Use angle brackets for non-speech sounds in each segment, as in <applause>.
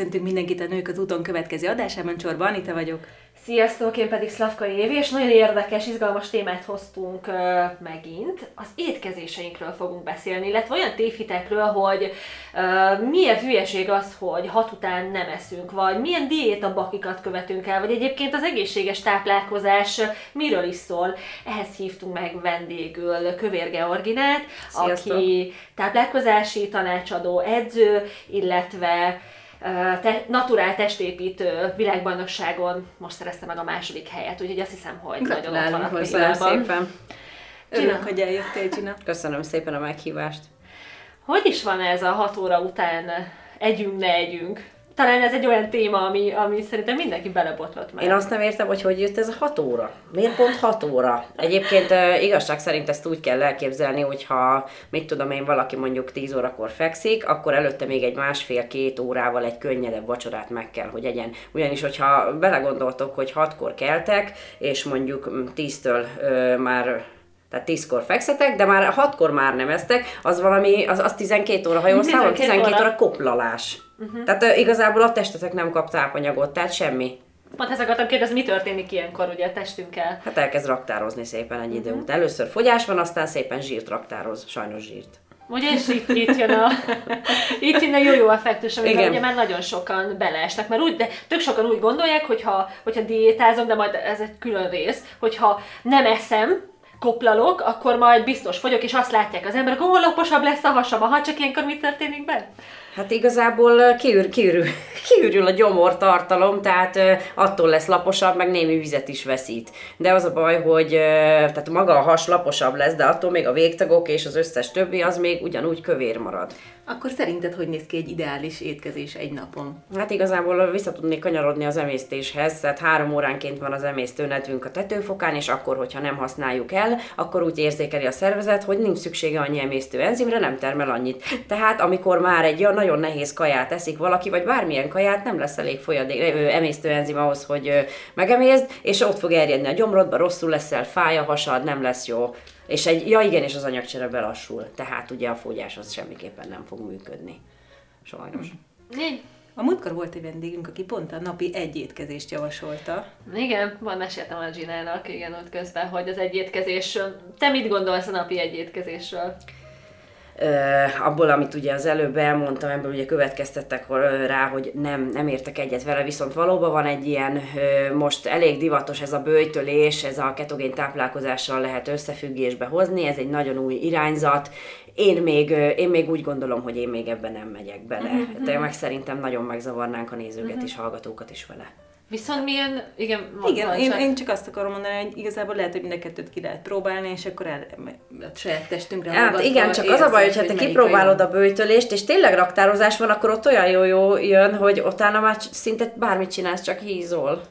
Köszöntünk mindenkit a Nők az úton következő adásában, Csorba Anita vagyok. Sziasztok, én pedig Szlavka Évi, és nagyon érdekes, izgalmas témát hoztunk uh, megint. Az étkezéseinkről fogunk beszélni, illetve olyan tévhitekről, hogy uh, milyen hülyeség az, hogy hat után nem eszünk, vagy milyen diétabakikat követünk el, vagy egyébként az egészséges táplálkozás miről is szól. Ehhez hívtunk meg vendégül Kövér Georginát, Sziasztok. aki táplálkozási tanácsadó, edző, illetve te, naturál testépítő világbajnokságon most szerezte meg a második helyet, úgyhogy azt hiszem, hogy nagyon ott van a Gratulálunk hozzá szépen. Örülök, hogy eljöttél, Gina. Köszönöm szépen a meghívást. Hogy is van ez a hat óra után együnk, ne együnk? Talán ez egy olyan téma, ami, ami szerintem mindenki belebotlott már. Én azt nem értem, hogy hogy jött ez a 6 óra. Miért pont 6 óra? Egyébként igazság szerint ezt úgy kell elképzelni, hogyha, mit tudom én, valaki mondjuk 10 órakor fekszik, akkor előtte még egy másfél-két órával egy könnyedebb vacsorát meg kell, hogy egyen. Ugyanis, hogyha belegondoltok, hogy 6-kor keltek, és mondjuk mm, 10-től ö, már tehát 10-kor fekszetek, de már 6-kor már nem eztek, az valami, az, az 12 óra, ha jól <laughs> számolom, 12 12 óra. óra koplalás. Uh-huh. Tehát igazából a testetek nem kap tápanyagot, tehát semmi. Pont ezt akartam kérdezni, mi történik ilyenkor ugye a testünkkel? Hát elkezd raktározni szépen egy Mhm. idő után. Először fogyás van, aztán szépen zsírt raktároz, sajnos zsírt. Ugye, és itt, itt jön a, <laughs> itt jön a jó-jó effektus, amiben ugye már nagyon sokan beleesnek, mert úgy, de tök sokan úgy gondolják, hogyha, hogyha diétázom, de majd ez egy külön rész, hogyha nem eszem, koplalok, akkor majd biztos fogyok, és azt látják az emberek, ó, laposabb lesz a hasam, ha csak ilyenkor mi történik be? Hát igazából kiür, kiürül, <laughs> kiürül a gyomortartalom, tehát attól lesz laposabb, meg némi vizet is veszít. De az a baj, hogy tehát maga a has laposabb lesz, de attól még a végtagok és az összes többi az még ugyanúgy kövér marad. Akkor szerinted hogy néz ki egy ideális étkezés egy napon? Hát igazából vissza tudnék kanyarodni az emésztéshez, tehát három óránként van az emésztőnedvünk a tetőfokán, és akkor, hogyha nem használjuk el, akkor úgy érzékeli a szervezet, hogy nincs szüksége annyi emésztő enzimre, nem termel annyit. Tehát amikor már egy olyan nagyon nehéz kaját eszik valaki, vagy bármilyen kaját, nem lesz elég folyadék, emésztőenzim ahhoz, hogy megemészd, és ott fog erjedni a gyomrodba, rosszul leszel, fáj a hasad, nem lesz jó. És egy, ja igen, és az anyagcsere belassul. Tehát ugye a fogyás az semmiképpen nem fog működni. Sajnos. Így. A múltkor volt egy vendégünk, aki pont a napi egy étkezést javasolta. Igen, van meséltem a Ginának, igen, ott közben, hogy az egyétkezés, te mit gondolsz a napi egyétkezésről? Abból, amit ugye az előbb elmondtam, ebből ugye következtettek rá, hogy nem, nem értek egyet vele, viszont valóban van egy ilyen, most elég divatos ez a bőjtölés, ez a ketogén táplálkozással lehet összefüggésbe hozni, ez egy nagyon új irányzat. Én még, én még úgy gondolom, hogy én még ebben nem megyek bele. De meg szerintem nagyon megzavarnánk a nézőket és hallgatókat is vele. Viszont milyen, igen, Igen, én, csak. én csak azt akarom mondani, hogy igazából lehet, hogy mind a kettőt ki lehet próbálni, és akkor el, a saját testünkre Hát igen, csak az a baj, hogy ha te kipróbálod a bőjtölést, és tényleg raktározás van, akkor ott olyan jó, jó jön, hogy utána már szinte bármit csinálsz, csak hízol.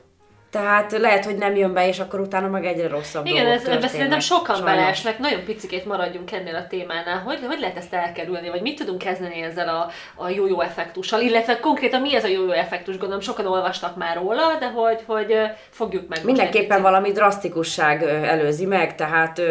Tehát lehet, hogy nem jön be, és akkor utána meg egyre rosszabb Igen, dolgok ez, történnek. szerintem sokan Sajnos. beleesnek, nagyon picikét maradjunk ennél a témánál. Hogy, hogy lehet ezt elkerülni, vagy mit tudunk kezdeni ezzel a, a jó-jó effektussal, illetve konkrétan mi ez a jó-jó effektus, gondolom sokan olvastak már róla, de hogy, hogy fogjuk meg. Mindenképpen valami drasztikusság előzi meg, tehát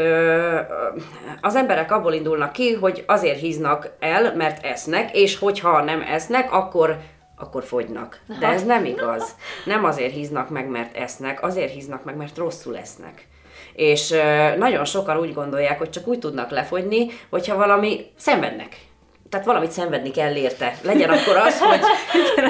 az emberek abból indulnak ki, hogy azért híznak el, mert esznek, és hogyha nem esznek, akkor akkor fogynak. De ez nem igaz. Nem azért híznak meg, mert esznek, azért híznak meg, mert rosszul esznek. És nagyon sokan úgy gondolják, hogy csak úgy tudnak lefogyni, hogyha valami szenvednek. Tehát valamit szenvedni kell érte. Legyen akkor az, <laughs> hogy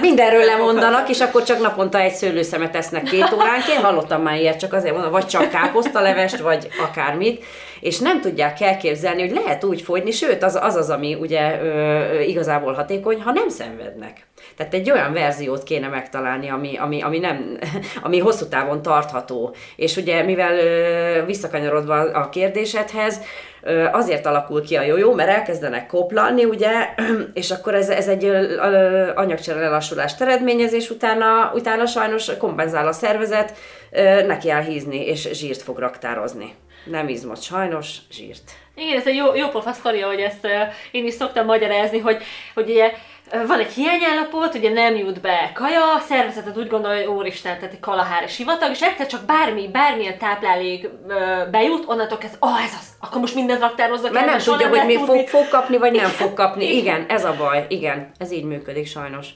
mindenről lemondanak, és akkor csak naponta egy szőlőszemet esznek két óránként. Hallottam már ilyet, csak azért mondom, vagy csak káposztalevest, vagy akármit. És nem tudják elképzelni, hogy lehet úgy fogyni, sőt, az az, az ami ugye ö, igazából hatékony, ha nem szenvednek. Tehát egy olyan verziót kéne megtalálni, ami, ami, ami, nem, <laughs> ami hosszú távon tartható. És ugye, mivel visszakanyarodva a kérdésedhez, azért alakul ki a jó, mert elkezdenek koplalni, ugye, <clears throat> és akkor ez, ez egy anyagcsere lelassulást eredményez, és utána, utána sajnos kompenzál a szervezet, neki kell hízni, és zsírt fog raktározni. Nem izmot, sajnos zsírt. Igen, ez egy jó, jó pofa hogy ezt én is szoktam magyarázni, hogy, hogy ugye van egy hiányállapot, ugye nem jut be kaja, a szervezetet úgy gondolja, hogy úristen, tehát egy kalahár és sivatag, és egyszer csak bármi, bármilyen táplálék ö, bejut, onnantól kezd, ah, ez az, akkor most mindent raktározzak Mert el, nem tudja, hogy mi fog, fog kapni, vagy nem fog kapni. Igen, ez a baj. Igen, ez így működik sajnos.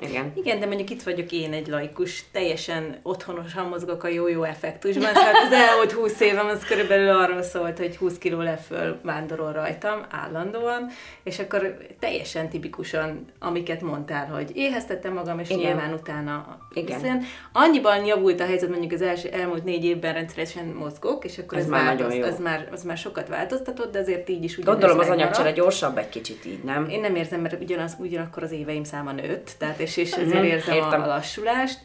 Igen. Igen, de mondjuk itt vagyok én egy laikus, teljesen otthonosan mozgok a jó-jó effektusban, szóval az elmúlt 20 évem az körülbelül arról szólt, hogy 20 kiló leföl vándorol rajtam állandóan, és akkor teljesen tipikusan, amiket mondtál, hogy éheztettem magam, és Igen. nyilván utána Igen. Hiszen annyiban javult a helyzet, mondjuk az első, elmúlt négy évben rendszeresen mozgok, és akkor Ez ez, már már nagyon jó. az, már, az már sokat változtatott, de azért így is ugyanez Gondolom az anyagcsere gyorsabb egy kicsit így, nem? Én nem érzem, mert ugyanaz, ugyanakkor az éveim száma nőtt, tehát és, és ezért érzem értem. a, lassulást.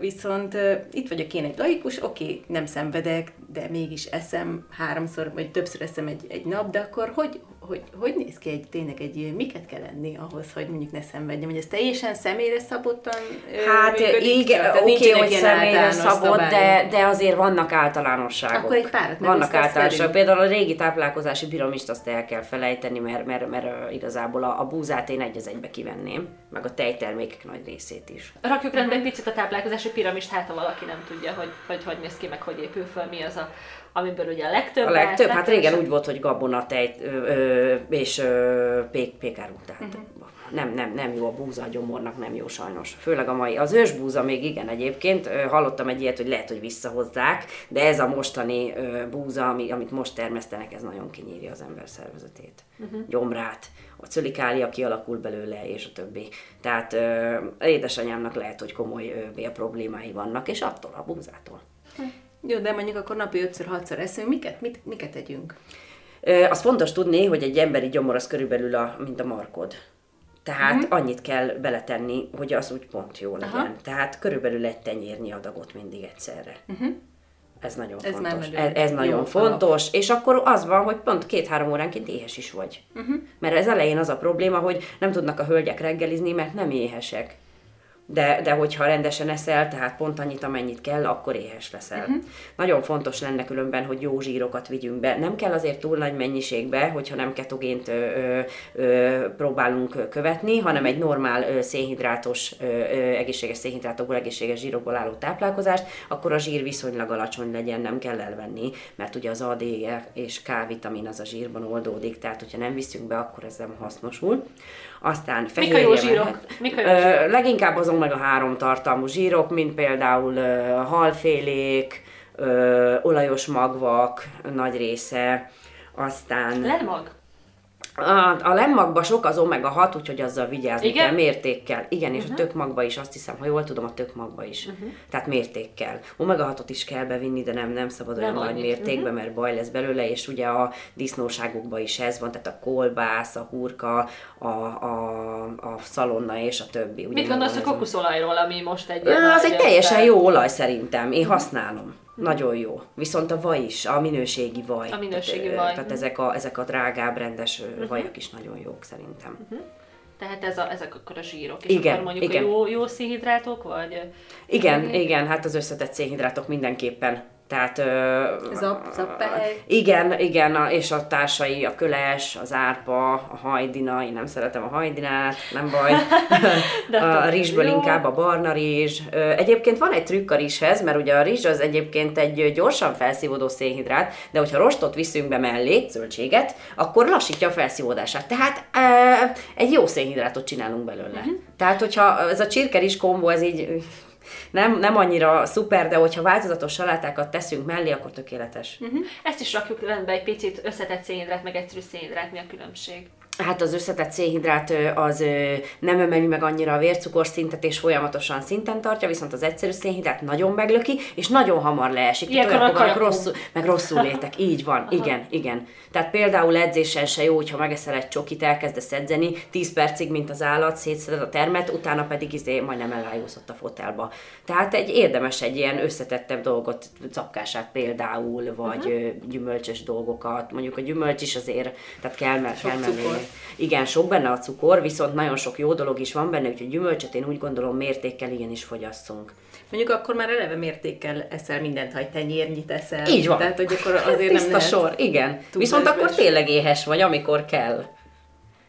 Viszont itt vagyok én egy laikus, oké, nem szenvedek, de mégis eszem háromszor, vagy többször eszem egy, egy nap, de akkor hogy, hogy, hogy néz ki egy, tényleg egy, miket kell lenni ahhoz, hogy mondjuk ne szenvedjem, hogy ez teljesen személyre szabottan Hát működik? igen, oké, nincsenek hogy személyre szabott, de, de azért vannak általánosságok. Akkor egy párat Vannak általánosságok. Például a régi táplálkozási piramist azt el kell felejteni, mert, mert, mert, mert igazából a, a búzát én egy az egybe kivenném, meg a tejtermékek nagy részét is. Rakjuk rendbe egy picit a táplálkozási piramist, hát ha valaki nem tudja, hogy hogy, hogy néz ki, meg hogy épül föl, mi az a, amiből ugye a legtöbb. A legtöbb, hát régen úgy volt, hogy gabona, tej ö, ö, és ö, pék, pékárú, tehát Mhm. nem, nem, nem jó a búza, a gyomornak nem jó sajnos. Főleg a mai. Az ősbúza még igen egyébként, hallottam egy ilyet, hogy lehet, hogy visszahozzák, de ez a mostani búza, ami, amit most termesztenek, ez nagyon kinyírja az ember szervezetét. Uh-huh. Gyomrát, a cölikália kialakul belőle, és a többi. Tehát ö, édesanyámnak lehet, hogy komoly ö, bél problémái vannak, és attól a búzától. Jó, de mondjuk akkor napi 5-6-szor eszünk, miket, mit, miket tegyünk? Ö, Azt fontos tudni, hogy egy emberi gyomor az körülbelül a, mint a markod. Tehát uh-huh. annyit kell beletenni, hogy az úgy pont jó legyen. Aha. Tehát körülbelül egy tenyérnyi adagot mindig egyszerre. Uh-huh. Ez nagyon Ez fontos. ez, ez nagyon alap. fontos, és akkor az van, hogy pont két-három óránként éhes is vagy. Uh-huh. Mert ez elején az a probléma, hogy nem tudnak a hölgyek reggelizni, mert nem éhesek. De, de hogyha rendesen eszel, tehát pont annyit, amennyit kell, akkor éhes leszel. Uh-huh. Nagyon fontos lenne különben, hogy jó zsírokat vigyünk be. Nem kell azért túl nagy mennyiségbe, hogyha nem ketogént ö, ö, próbálunk követni, hanem egy normál ö, szénhidrátos, ö, ö, egészséges szénhidrátokból, egészséges zsírokból álló táplálkozást, akkor a zsír viszonylag alacsony legyen, nem kell elvenni, mert ugye az A, D és K vitamin az a zsírban oldódik, tehát hogyha nem viszünk be, akkor ez nem hasznosul. Aztán Mik a jó fehérje zsírok? Mik a jó zsírok? leginkább azon meg a három tartalmú zsírok, mint például ö, halfélék, ö, olajos magvak nagy része, aztán Lemag? A, a lemmagban sok az omega-6, úgyhogy azzal vigyázni Igen? kell, mértékkel. Igen, és uh-huh. a tökmagba is, azt hiszem, ha jól tudom, a tökmagba is. Uh-huh. Tehát mértékkel. Omega-6-ot is kell bevinni, de nem, nem szabad olyan Nem nagy mértékben, uh-huh. mert baj lesz belőle, és ugye a disznóságokban is ez van, tehát a kolbász, a hurka, a, a, a szalonna és a többi. Ugye Mit gondolsz a kokoszolajról, ami most egy Ö, Az egy teljesen jó olaj szerintem, én használom. Nagyon jó. Viszont a vaj is, a minőségi vaj. A minőségi tehát, vaj. Tehát ezek a, ezek a drágább, rendes ö, vajak is nagyon jók szerintem. Tehát ez a, ezek akkor a zsírok. És Igen, akkor mondjuk igen. a jó, jó szénhidrátok, vagy... Igen, igen, hát az összetett szénhidrátok mindenképpen. Tehát... Ö, Zap, zappehely. Igen, igen, a, és a társai, a köles, az árpa, a hajdina, én nem szeretem a hajdinát, nem baj. <laughs> A rizsből jó. inkább a barna rizs. Egyébként van egy trükk a rizshez, mert ugye a rizs az egyébként egy gyorsan felszívódó szénhidrát, de hogyha rostot viszünk be mellé, zöldséget, akkor lassítja a felszívódását. Tehát egy jó szénhidrátot csinálunk belőle. Uh-huh. Tehát, hogyha ez a csirkerizs kombó, ez így nem, nem annyira szuper, de hogyha változatos salátákat teszünk mellé, akkor tökéletes. Uh-huh. Ezt is rakjuk rendbe egy picit, összetett szénhidrát, meg egyszerű szénhidrát, mi a különbség? Hát az összetett szénhidrát az nem emeli meg annyira a vércukorszintet, és folyamatosan szinten tartja, viszont az egyszerű szénhidrát nagyon meglöki, és nagyon hamar leesik. Ilyenkor olyankor, a meg rosszul, meg rosszul létek. Így van, igen, igen. Tehát például edzésen se jó, hogyha megeszel egy csokit, elkezdesz edzeni, 10 percig, mint az állat, szétszeded a termet, utána pedig izé majdnem elájúszott a fotelba. Tehát egy érdemes egy ilyen összetettebb dolgot, capkását például, vagy uh-huh. gyümölcsös dolgokat. Mondjuk a gyümölcs is azért, tehát kell, kell Sok mellé. cukor. Igen, sok benne a cukor, viszont nagyon sok jó dolog is van benne, úgyhogy gyümölcsöt én úgy gondolom mértékkel igenis fogyasszunk. Mondjuk akkor már eleve mértékkel eszel mindent, ha egy tenyérnyit eszel. Így van. Tehát, hogy akkor azért nem lehet. sor, igen. Viszont akkor tényleg éhes vagy, amikor kell.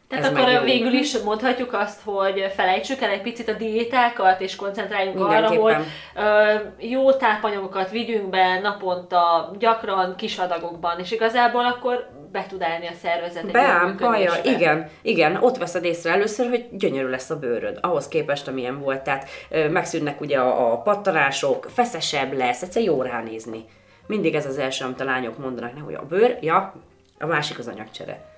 Tehát Ez akkor végül is mondhatjuk azt, hogy felejtsük el egy picit a diétákat, és koncentráljunk arra, hogy ö, jó tápanyagokat vigyünk be naponta, gyakran kis adagokban, és igazából akkor be tud állni a szervezet. Beám, haja, igen, igen, ott veszed észre először, hogy gyönyörű lesz a bőröd, ahhoz képest, amilyen volt. Tehát megszűnnek ugye a, a pattanások, feszesebb lesz, egyszer jó ránézni. Mindig ez az első, amit a lányok mondanak, ne, hogy a bőr, ja, a másik az anyagcsere.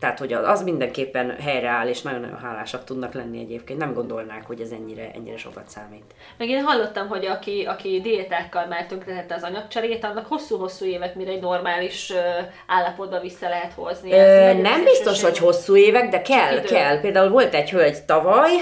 Tehát, hogy az, az mindenképpen helyreáll, és nagyon-nagyon hálásak tudnak lenni egyébként. Nem gondolnák, hogy ez ennyire, ennyire sokat számít. Meg én hallottam, hogy aki, aki diétákkal már tönkretette az anyagcserét, annak hosszú-hosszú évek, mire egy normális állapotba vissza lehet hozni. Ö, nem biztos, hogy hosszú évek, de kell, Idő. kell. Például volt egy hölgy tavaly,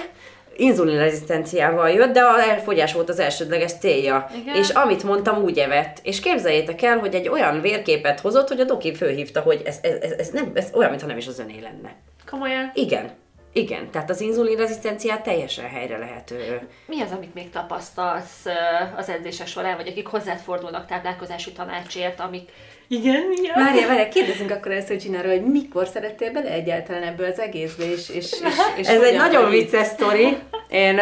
inzulinrezisztenciával jött, de a elfogyás volt az elsődleges célja. Igen. És amit mondtam, úgy evett. És képzeljétek el, hogy egy olyan vérképet hozott, hogy a doki fölhívta, hogy ez, ez, ez, ez, nem, ez olyan, mintha nem is az öné lenne. Komolyan? Igen. Igen, tehát az inzulinrezisztenciát teljesen helyre lehet ö, Mi az, amit még tapasztalsz az edzések során, vagy akik hozzád fordulnak táplálkozási tanácsért, amik... Igen, igen. Várjál, várjál, kérdezzünk akkor ezt, hogy csinálra, hogy mikor szerettél bele egyáltalán ebből az egészbe, és, és, és, és Ez egy nagyon vicces sztori. Én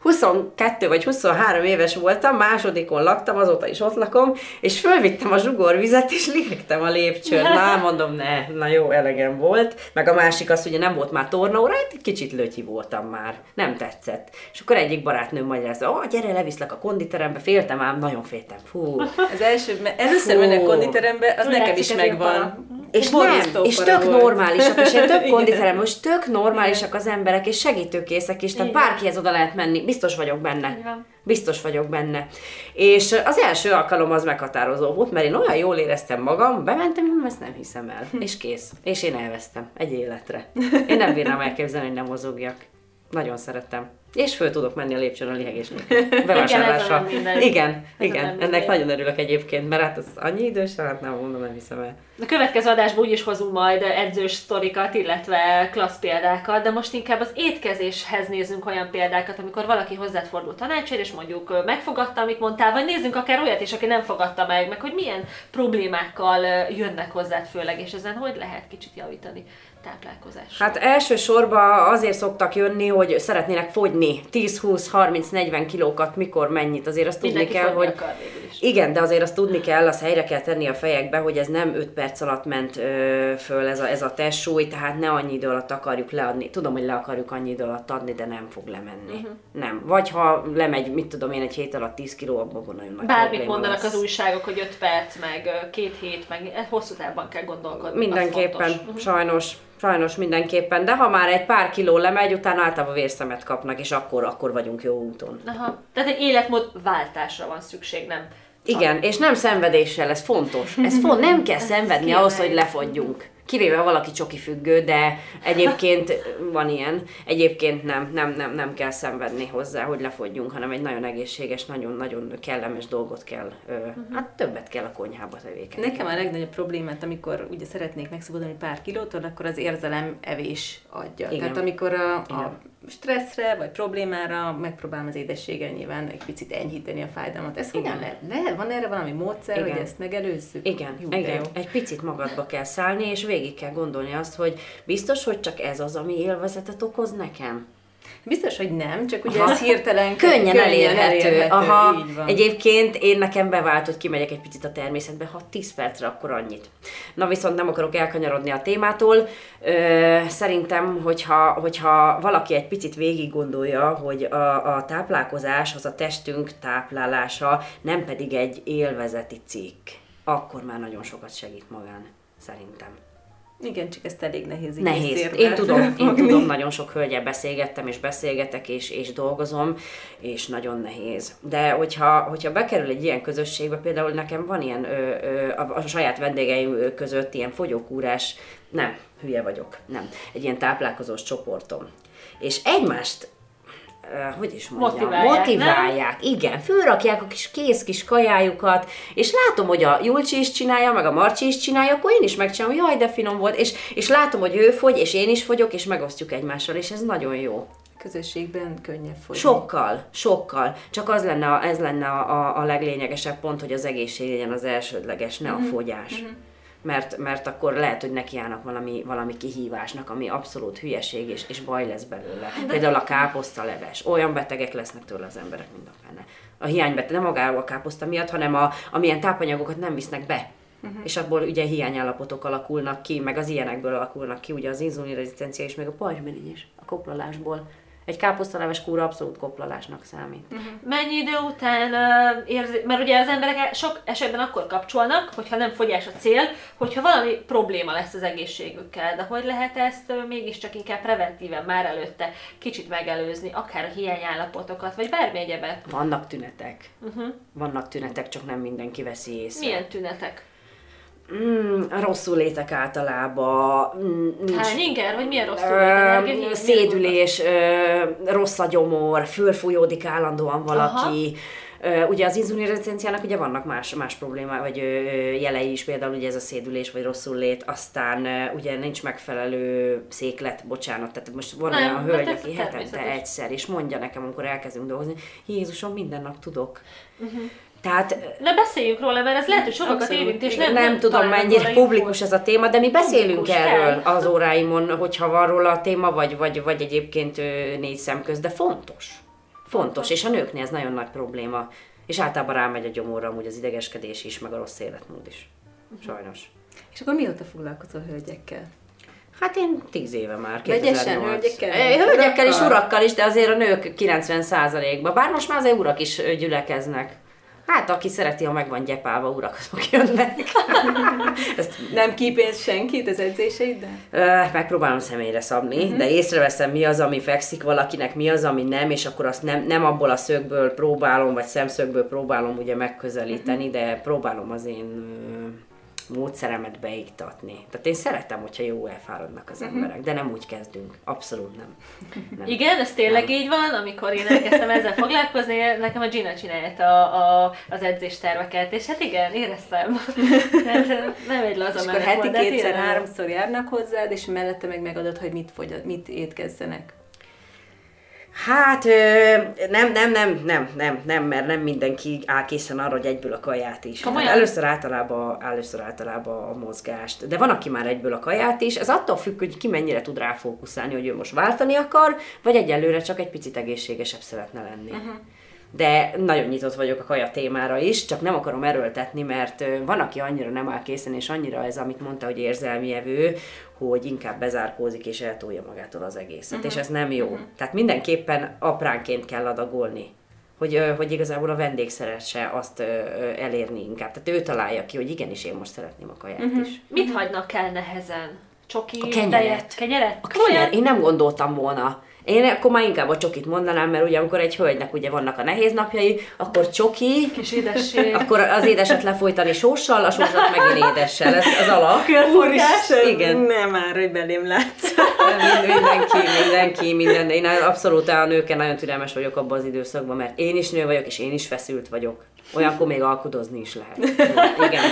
22 vagy 23 éves voltam, másodikon laktam, azóta is ott lakom, és fölvittem a zsugorvizet, és lihegtem a lépcsőn. Na, mondom, ne, na jó, elegem volt. Meg a másik az, hogy nem volt már tornaóra, hát egy kicsit lötyi voltam már. Nem tetszett. És akkor egyik barátnőm magyarázta, ó, gyere, leviszlek a konditerembe, féltem ám, nagyon féltem. Fú. Az első, először Fú. mennek konditerembe, az nekem is megvan. És nem, és tök volt. normálisak, és én több Igen. konditerem, most tök normálisak az emberek, és segítőkészek is, tehát bárkihez oda lehet menni, biztos vagyok benne. Van. Biztos vagyok benne. És az első alkalom az meghatározó volt, mert én olyan jól éreztem magam, bementem, hogy ezt nem hiszem el. És kész. És én elvesztem egy életre. Én nem bírnám elképzelni, hogy nem mozogjak. Nagyon szerettem. És föl tudok menni a lépcsőn a lihegés. <laughs> Bevásárlásra. Igen, igen. nem Ennek nagyon örülök egyébként, mert hát az annyi idős, hát nem mondom, nem hiszem el. A következő adásban úgyis hozunk majd edzős sztorikat, illetve klassz példákat, de most inkább az étkezéshez nézzünk olyan példákat, amikor valaki hozzád fordul tanácsért, és mondjuk megfogadta, amit mondtál, vagy nézzünk akár olyat is, aki nem fogadta meg, meg hogy milyen problémákkal jönnek hozzád főleg, és ezen hogy lehet kicsit javítani táplálkozás. Hát elsősorban azért szoktak jönni, hogy szeretnének fogyni 10, 20, 30, 40 kilókat, mikor mennyit. Azért azt tudni Mindenki kell, fogyni hogy akar végül is. igen, de azért azt tudni kell, azt helyre kell tenni a fejekbe, hogy ez nem 5 perc alatt ment ö, föl ez a, ez a testsúly, tehát ne annyi idő alatt akarjuk leadni. Tudom, hogy le akarjuk annyi idő alatt adni, de nem fog lemenni. Uh-huh. Nem. Vagy ha lemegy, mit tudom én, egy hét alatt 10 kiló, abban nagyon nagy Bármit mondanak lesz. az újságok, hogy 5 perc, meg két hét, meg eh, hosszú távban kell gondolkodni. Mindenképpen. Mhm. sajnos, sajnos mindenképpen, de ha már egy pár kiló lemegy, utána általában vérszemet kapnak, és akkor, akkor vagyunk jó úton. Aha. Tehát egy életmód váltásra van szükség, nem? Igen, és nem szenvedéssel, ez fontos. Ez font, nem kell szenvedni ahhoz, hogy lefogyjunk. Kivéve valaki csoki függő, de egyébként van ilyen. Egyébként nem, nem, nem, nem kell szenvedni hozzá, hogy lefogyjunk, hanem egy nagyon egészséges, nagyon-nagyon kellemes dolgot kell, ö, hát többet kell a konyhába tevékenykedni. Nekem a legnagyobb problémát, amikor ugye szeretnék megszabadulni pár kilótól, akkor az érzelem evés adja. Igen. Tehát amikor a, a stresszre vagy problémára megpróbálom az édességgel nyilván egy picit enyhíteni a fájdalmat. Ez hogyan lehet? Ne, van erre valami módszer, Igen. hogy ezt megelőzzük? Igen, de igen. Egy picit magadba kell szállni, és végig kell gondolni azt, hogy biztos, hogy csak ez az, ami élvezetet okoz nekem? Biztos, hogy nem, csak ugye Aha. ez hirtelen Könnyen, elérhető. Aha. Így van. Egyébként én nekem bevált, hogy kimegyek egy picit a természetbe, ha 10 percre, akkor annyit. Na viszont nem akarok elkanyarodni a témától. Ö, szerintem, hogyha, hogyha valaki egy picit végig gondolja, hogy a, a táplálkozás az a testünk táplálása, nem pedig egy élvezeti cikk, akkor már nagyon sokat segít magán, szerintem. Igen, csak ezt elég nehéz így Nehéz. Én tudom, én tudom, nagyon sok hölgyel beszélgettem, és beszélgetek, és, és dolgozom, és nagyon nehéz. De hogyha, hogyha bekerül egy ilyen közösségbe, például nekem van ilyen ö, ö, a, a saját vendégeim között ilyen fogyókúrás, nem, hülye vagyok, nem, egy ilyen táplálkozós csoportom. És egymást hogy is mondjam, Motiválják, motiválják igen, fölrakják a kis kész kis kajájukat, és látom, hogy a Julcsi is csinálja, meg a Marcsi is csinálja, akkor én is megcsinálom, jaj, de finom volt, és, és látom, hogy ő fogy, és én is fogyok, és megosztjuk egymással, és ez nagyon jó. Közösségben könnyebb fogyni. Sokkal, sokkal. Csak az lenne, a, ez lenne a, a, a leglényegesebb pont, hogy az egészség legyen az elsődleges, ne a fogyás. Mert, mert akkor lehet, hogy nekiállnak valami, valami kihívásnak, ami abszolút hülyeség, és, és baj lesz belőle. Például a káposztaleves. Olyan betegek lesznek tőle az emberek, mint a fene. A hiánybeteg, nem magáról a káposzta miatt, hanem a, amilyen tápanyagokat nem visznek be. uh-huh. és abból ugye hiányállapotok alakulnak ki, meg az ilyenekből alakulnak ki, ugye az inzulinrezisztencia és meg a pajzsmirigy is a koplalásból. Egy káposztaleves kúra abszolút koplalásnak számít. Uh-huh. Mennyi idő után uh, érzi, mert ugye az emberek sok esetben akkor kapcsolnak, hogyha nem fogyás a cél, hogyha valami probléma lesz az egészségükkel, de hogy lehet ezt uh, mégiscsak inkább preventíven már előtte kicsit megelőzni, akár a hiányállapotokat, vagy bármi egyebet? Vannak tünetek. Uh-huh. Vannak tünetek, csak nem mindenki veszi észre. Milyen tünetek? Mm, rosszul létek általában. Mm, Hány inger, vagy milyen rosszul létek? Szédülés, ö, rossz a gyomor, fölfújódik állandóan valaki. Aha. Ugye az inzulinrezisztenciának ugye vannak más, más problémák, vagy jelei is, például ugye ez a szédülés, vagy rosszul lét, aztán ugye nincs megfelelő széklet, bocsánat, tehát most van Nem, olyan hölgy, aki hetente egyszer, és mondja nekem, amikor elkezdünk dolgozni, Jézusom, minden nap tudok. Uh-huh. Tehát, ne beszéljünk róla, mert ez lehet, hogy sokakat érint, és nem, nem, nem tudom, mennyire publikus ez a téma, de mi beszélünk publikus erről kell. az óráimon, hogyha van róla a téma, vagy, vagy, vagy egyébként négy szem köz, de fontos. Fontos, és a nőknél ez nagyon nagy probléma. És általában rámegy a gyomorra amúgy az idegeskedés is, meg a rossz életmód is. Sajnos. És akkor mióta foglalkozol hölgyekkel? Hát én tíz éve már. Vegyesen hölgyekkel? Hölgyekkel és urakkal is, de azért a nők 90%-ban. Bár most már azért urak is gyülekeznek. Hát, aki szereti, ha meg van gyepálva, urak, azok jönnek. <laughs> Ezt nem kipénz senkit az edzéseiddel? Megpróbálom személyre szabni, uh-huh. de észreveszem, mi az, ami fekszik valakinek, mi az, ami nem, és akkor azt nem, nem abból a szögből próbálom, vagy szemszögből próbálom ugye megközelíteni, uh-huh. de próbálom az én módszeremet beiktatni. Tehát én szeretem, hogyha jó elfáradnak az uh-huh. emberek, de nem úgy kezdünk. Abszolút nem. nem. Igen, ez tényleg nem. így van, amikor én elkezdtem ezzel foglalkozni, nekem a Gina csinálta a, a, az edzésterveket, és hát igen, éreztem. Tehát nem egy laza És akkor heti kétszer-háromszor járnak hozzád, és mellette meg megadod, hogy mit, fogyad, mit étkezzenek. Hát nem, nem, nem, nem, nem, nem, mert nem mindenki áll készen arra, hogy egyből a kaját is. Hát először általában, először általában a mozgást. De van, aki már egyből a kaját is. Ez attól függ, hogy ki mennyire tud ráfókuszálni, hogy ő most váltani akar, vagy egyelőre csak egy picit egészségesebb szeretne lenni. Uh-huh de nagyon nyitott vagyok a kaja témára is, csak nem akarom erőltetni, mert van, aki annyira nem áll készen, és annyira ez, amit mondta, hogy érzelmi evő, hogy inkább bezárkózik és eltolja magától az egészet, uh-huh. és ez nem jó. Uh-huh. Tehát mindenképpen apránként kell adagolni hogy, hogy igazából a vendég szeresse azt elérni inkább. Tehát ő találja ki, hogy igenis én most szeretném a kaját uh-huh. is. Mit hagynak el nehezen? Csoki, a kenyeret. kenyeret? A kenyer, én nem gondoltam volna. Én akkor már inkább a csokit mondanám, mert ugye amikor egy hölgynek ugye vannak a nehéz napjai, akkor csoki, kis édesség. akkor az édeset lefolytani sóssal, a sósat megint édessel, ez az alap. Úristen, Igen. nem már, hogy belém látsz. mindenki, mindenki, minden. Én abszolút a nőkkel nagyon türelmes vagyok abban az időszakban, mert én is nő vagyok, és én is feszült vagyok. Olyankor még alkudozni is lehet. Igen.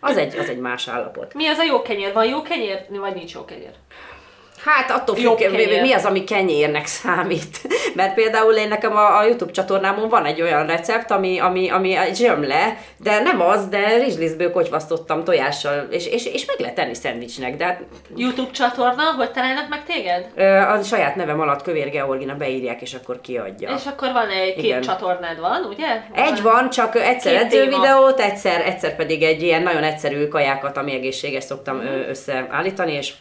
Az egy, az egy más állapot. Mi az a jó kenyér? Van jó kenyér, vagy nincs jó kenyér? Hát attól függ, mi az, ami kenyérnek számít. <laughs> Mert például én nekem a, a YouTube csatornámon van egy olyan recept, ami, ami, ami egy zsömle, de nem az, de rizslisztből kocsvasztottam tojással, és, és, és meg lehet tenni szendvicsnek. De hát... YouTube csatorna, hogy találnak meg téged? A saját nevem alatt Kövér Georgina beírják, és akkor kiadja. És akkor van egy két Igen. csatornád van, ugye? Egy van, csak egyszer edző videót, egyszer, egyszer pedig egy ilyen nagyon egyszerű kajákat, ami egészséges szoktam mm. összeállítani, és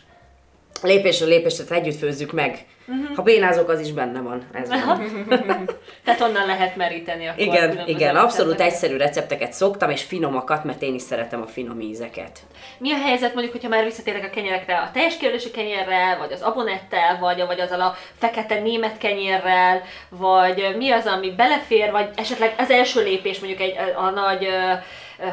lépésről lépésre együtt főzzük meg. Uh-huh. Ha bénázok, az is benne van. Ez van. <laughs> Tehát onnan lehet meríteni akkor. Igen, igen, abszolút egyszerű recepteket szoktam, és finomakat, mert én is szeretem a finom ízeket. Mi a helyzet mondjuk, hogyha már visszatérek a kenyerekre, a teljes kérdési kenyérrel, vagy az abonettel, vagy, vagy azzal a fekete német kenyérrel, vagy mi az, ami belefér, vagy esetleg az első lépés mondjuk egy a, a nagy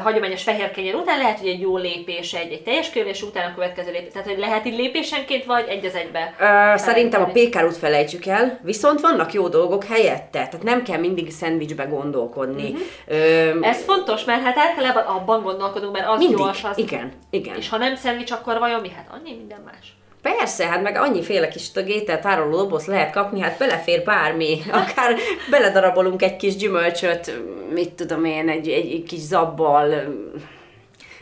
hagyományos fehér kenyér után, lehet, hogy egy jó lépés egy, egy teljes kövés után a következő lépés. Tehát, hogy lehet így lépésenként, vagy egy az egybe? Ö, szerintem a pékárút felejtsük el, viszont vannak jó dolgok helyette. Tehát nem kell mindig szendvicsbe gondolkodni. Uh-huh. Ö, Ez fontos, mert hát általában abban gondolkodunk, mert az mindig. gyors. Az... Igen, igen. És ha nem szendvics, akkor vajon mi? Hát annyi minden más. Persze, hát meg annyiféle kis étel tároló doboz lehet kapni, hát belefér bármi. <laughs> Akár beledarabolunk egy kis gyümölcsöt, mit tudom én, egy, egy, kis zabbal,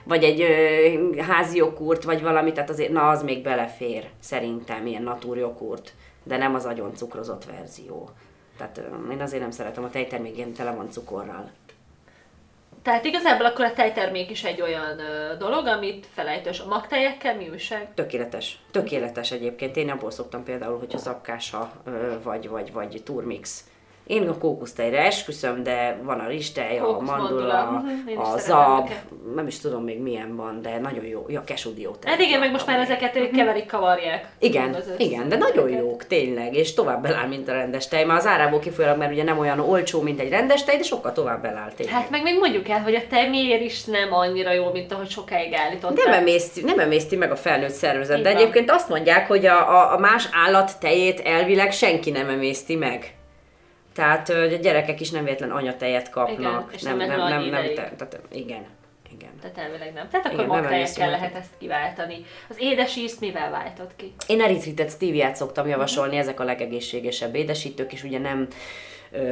vagy egy ö, házi jogurt, vagy valami, tehát azért, na az még belefér, szerintem, ilyen natúrjogurt, de nem az agyon cukrozott verzió. Tehát ö, én azért nem szeretem, a tejtermék ilyen tele van cukorral. Tehát igazából akkor a tejtermék is egy olyan dolog, amit felejtős a magtejekkel, mi újság? Tökéletes. Tökéletes egyébként. Én abból szoktam például, hogyha zapkása ö, vagy, vagy, vagy turmix. Én a kókusztejre esküszöm, de van a rizstej, a mandula. Mhm, is a zab, nem is tudom még milyen van, de nagyon jó. Ja, kesudió. Hát igen, meg most már ezeket ők keverik, kavarják. Igen, igen, de nagyon jók, tényleg, és tovább beláll, mint a rendes tej. Már az árából kifolyólag, mert ugye nem olyan olcsó, mint egy rendes tej, de sokkal tovább beláll tényleg. Hát meg még mondjuk el, hogy a tej miért is nem annyira jó, mint ahogy sokáig állították. nem emészti, nem emészti meg a felnőtt szervezet, de egyébként azt mondják, hogy a, a, a más állat tejét elvileg senki nem emészti meg. Tehát ö, a gyerekek is nem véletlen anyatejet kapnak. Igen, és nem nem, nem, nem, nem, te, tehát, igen, igen. Tehát elvileg nem. Tehát akkor magtejekkel emésztő lehet ezt kiváltani. Az édes ízt mivel váltott ki? Én eritritett stíviát szoktam javasolni, ezek a legegészségesebb édesítők, és ugye nem, ö,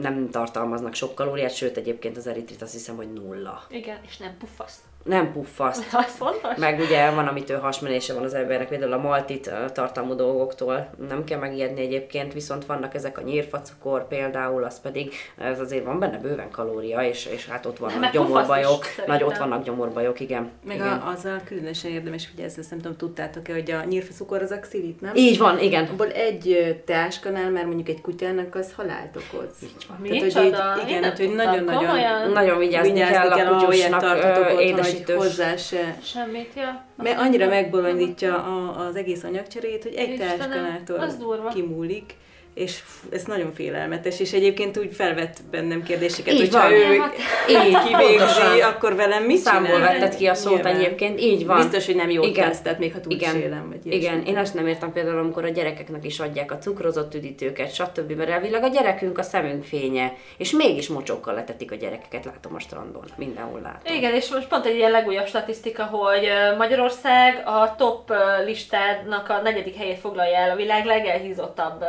nem tartalmaznak sok kalóriát, sőt egyébként az eritrit azt hiszem, hogy nulla. Igen, és nem puffaszt. Nem puffaszt. <laughs> Az fontos? Meg ugye van, amitől hasmenése van az emberek, például a maltit tartalmú dolgoktól nem kell megijedni egyébként, viszont vannak ezek a nyírfacukor például, az pedig, ez azért van benne bőven kalória, és, és hát ott vannak meg gyomorbajok, nagy ott vannak gyomorbajok, igen. Meg igen. a, azzal különösen érdemes figyelni, ezt nem tudom, tudtátok-e, hogy a nyírfaszukor az a xilit, nem? Így van, igen. Abból egy teáskanál már mondjuk egy kutyának az halált okoz. Így Mi? Tehát, hogy így, igen, hát, hogy nagyon-nagyon? Nagyon vigyázni, kell, a kutyusnak tartotok édesítős. hozzá se Semmit, ja. mert annyira megbolondítja a, az egész anyagcserét, hogy egy Istenem, durva. kimúlik, és ez nagyon félelmetes, és egyébként úgy felvett bennem kérdéseket, Így hogyha van. ő Hát, Így, kivégzi, akkor velem mit Számból csinál? vetted ki a szót Nyilván. egyébként, így van. Biztos, hogy nem jót Igen. tesz, tehát még ha túlsélem, vagy ilyesmi. Igen, én azt nem értem például, amikor a gyerekeknek is adják a cukrozott üdítőket, stb. Mert elvileg a gyerekünk a szemünk fénye, és mégis mocsokkal letetik a gyerekeket, látom a strandon, mindenhol látom. Igen, és most pont egy ilyen legújabb statisztika, hogy Magyarország a top listának a negyedik helyét foglalja el a világ legelhízottabb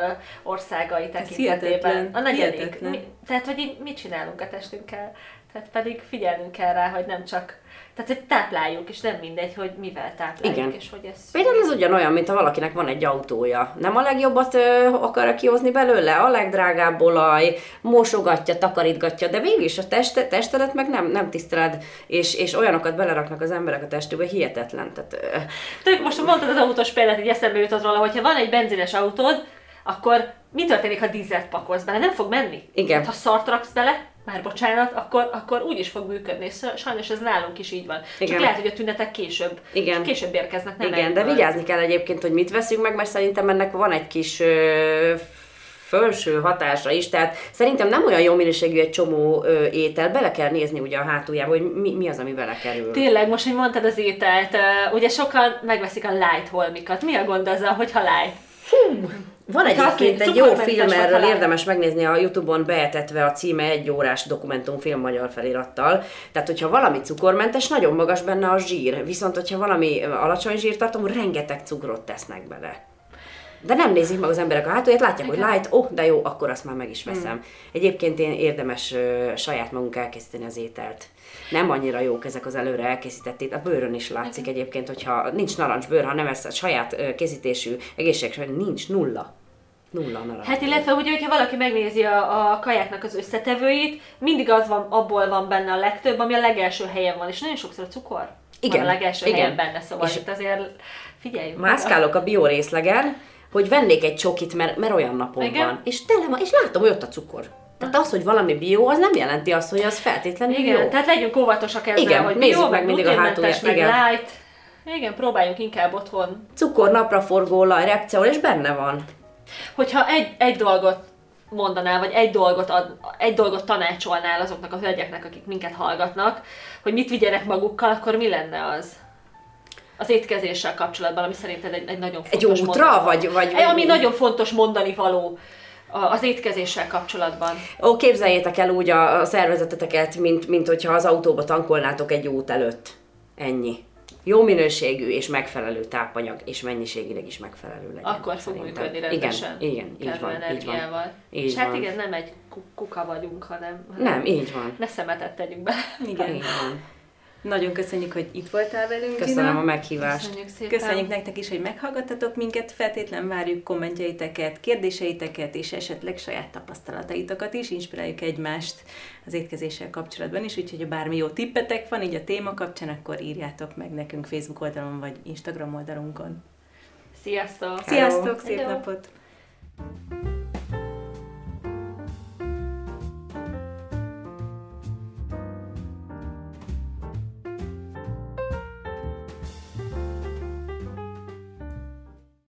országai tekintetében. A negyedik. Mi, tehát, hogy így mit csinálunk a testünkkel? Tehát pedig figyelnünk kell rá, hogy nem csak, tehát hogy tápláljuk, és nem mindegy, hogy mivel tápláljuk, Igen. és hogy ez... Például ez ugyanolyan, mint ha valakinek van egy autója. Nem a legjobbat ö, akarja kihozni belőle, a legdrágább olaj, mosogatja, takarítgatja, de végül is a teste, testedet meg nem, nem tiszteled, és, és olyanokat beleraknak az emberek a testükbe, hihetetlen. Tehát, ö, Tök, most mondtad az autós példát, így eszembe jutott róla, hogyha van egy benzines autód, akkor mi történik, ha dízelt pakolsz bele? Nem fog menni? Igen. Hát, ha szart raksz bele, már bocsánat, akkor, akkor úgy is fog működni. Sajnos ez nálunk is így van. Csak Igen. lehet, hogy a tünetek később, Igen. később érkeznek. Nem Igen, de vigyázni kell egyébként, hogy mit veszünk meg, mert szerintem ennek van egy kis ö, felső hatása is, tehát szerintem nem olyan jó minőségű egy csomó ö, étel, bele kell nézni ugye a hátuljába, hogy mi, mi az, ami belekerül. Tényleg, most, hogy mondtad az ételt, ö, ugye sokan megveszik a light holmikat. Mi a gond azzal, hogyha light? Van azt egyébként egy jó film erről, érdemes megnézni a Youtube-on beetetve a címe egy órás dokumentumfilm magyar felirattal. Tehát, hogyha valami cukormentes, nagyon magas benne a zsír, viszont hogyha valami alacsony zsírtartalmú, rengeteg cukrot tesznek bele. De nem nézik meg az emberek a hátulját, látják, hogy light, oh, de jó, akkor azt már meg is veszem. Hmm. Egyébként én érdemes ö, saját magunk elkészíteni az ételt. Nem annyira jók ezek az előre elkészített étel. A bőrön is látszik egyébként, hogyha nincs narancsbőr, ha nem ezt a saját ö, készítésű egészséges, nincs nulla. Nulla narancs. Hát illetve ugye, hogyha valaki megnézi a, a kajáknak az összetevőit, mindig az van, abból van benne a legtöbb, ami a legelső helyen van, és nagyon sokszor a cukor Igen, van a legelső igen. helyen benne, szóval És- itt azért figyeljünk. Mászkálok a bio részlegen, hogy vennék egy csokit, mert, mert olyan napom Igen. van. És tele van, és látom, hogy ott a cukor. Tehát az, hogy valami bio, az nem jelenti azt, hogy az feltétlenül Igen, jó. tehát legyünk óvatosak ezzel, Igen, hogy nézzük jó, meg mindig a hátulját, meg igen. light. Igen, próbáljunk inkább otthon. Cukor, napraforgó, olaj, repceol, és benne van. Hogyha egy, egy dolgot mondanál, vagy egy dolgot, ad, egy dolgot tanácsolnál azoknak a hölgyeknek, akik minket hallgatnak, hogy mit vigyenek magukkal, akkor mi lenne az? Az étkezéssel kapcsolatban, ami szerinted egy, egy nagyon Egy fontos útra, mondani- vagy- vagy- Egy, Ami nagyon fontos mondani való az étkezéssel kapcsolatban. Ó, képzeljétek el úgy a, a szervezeteteket, mint, mint hogyha az autóba tankolnátok egy út előtt. Ennyi. Jó minőségű és megfelelő tápanyag, és mennyiségileg is megfelelő legyen. Akkor fog működni rendesen. Igen, igen, így van, így van. Így És hát van. igen, nem egy ku- kuka vagyunk, hanem Nem, így van. ne szemetet tegyünk be. Igen. Így van. Nagyon köszönjük, hogy itt voltál velünk. Köszönöm Ina. a meghívást. Köszönjük szépen. Köszönjük nektek is, hogy meghallgattatok minket, feltétlen várjuk kommentjeiteket, kérdéseiteket, és esetleg saját tapasztalataitokat is, inspiráljuk egymást az étkezéssel kapcsolatban is, úgyhogy ha bármi jó tippetek van így a téma kapcsán, akkor írjátok meg nekünk Facebook oldalon vagy Instagram oldalunkon. Sziasztok! Sziasztok, szép Hello. napot!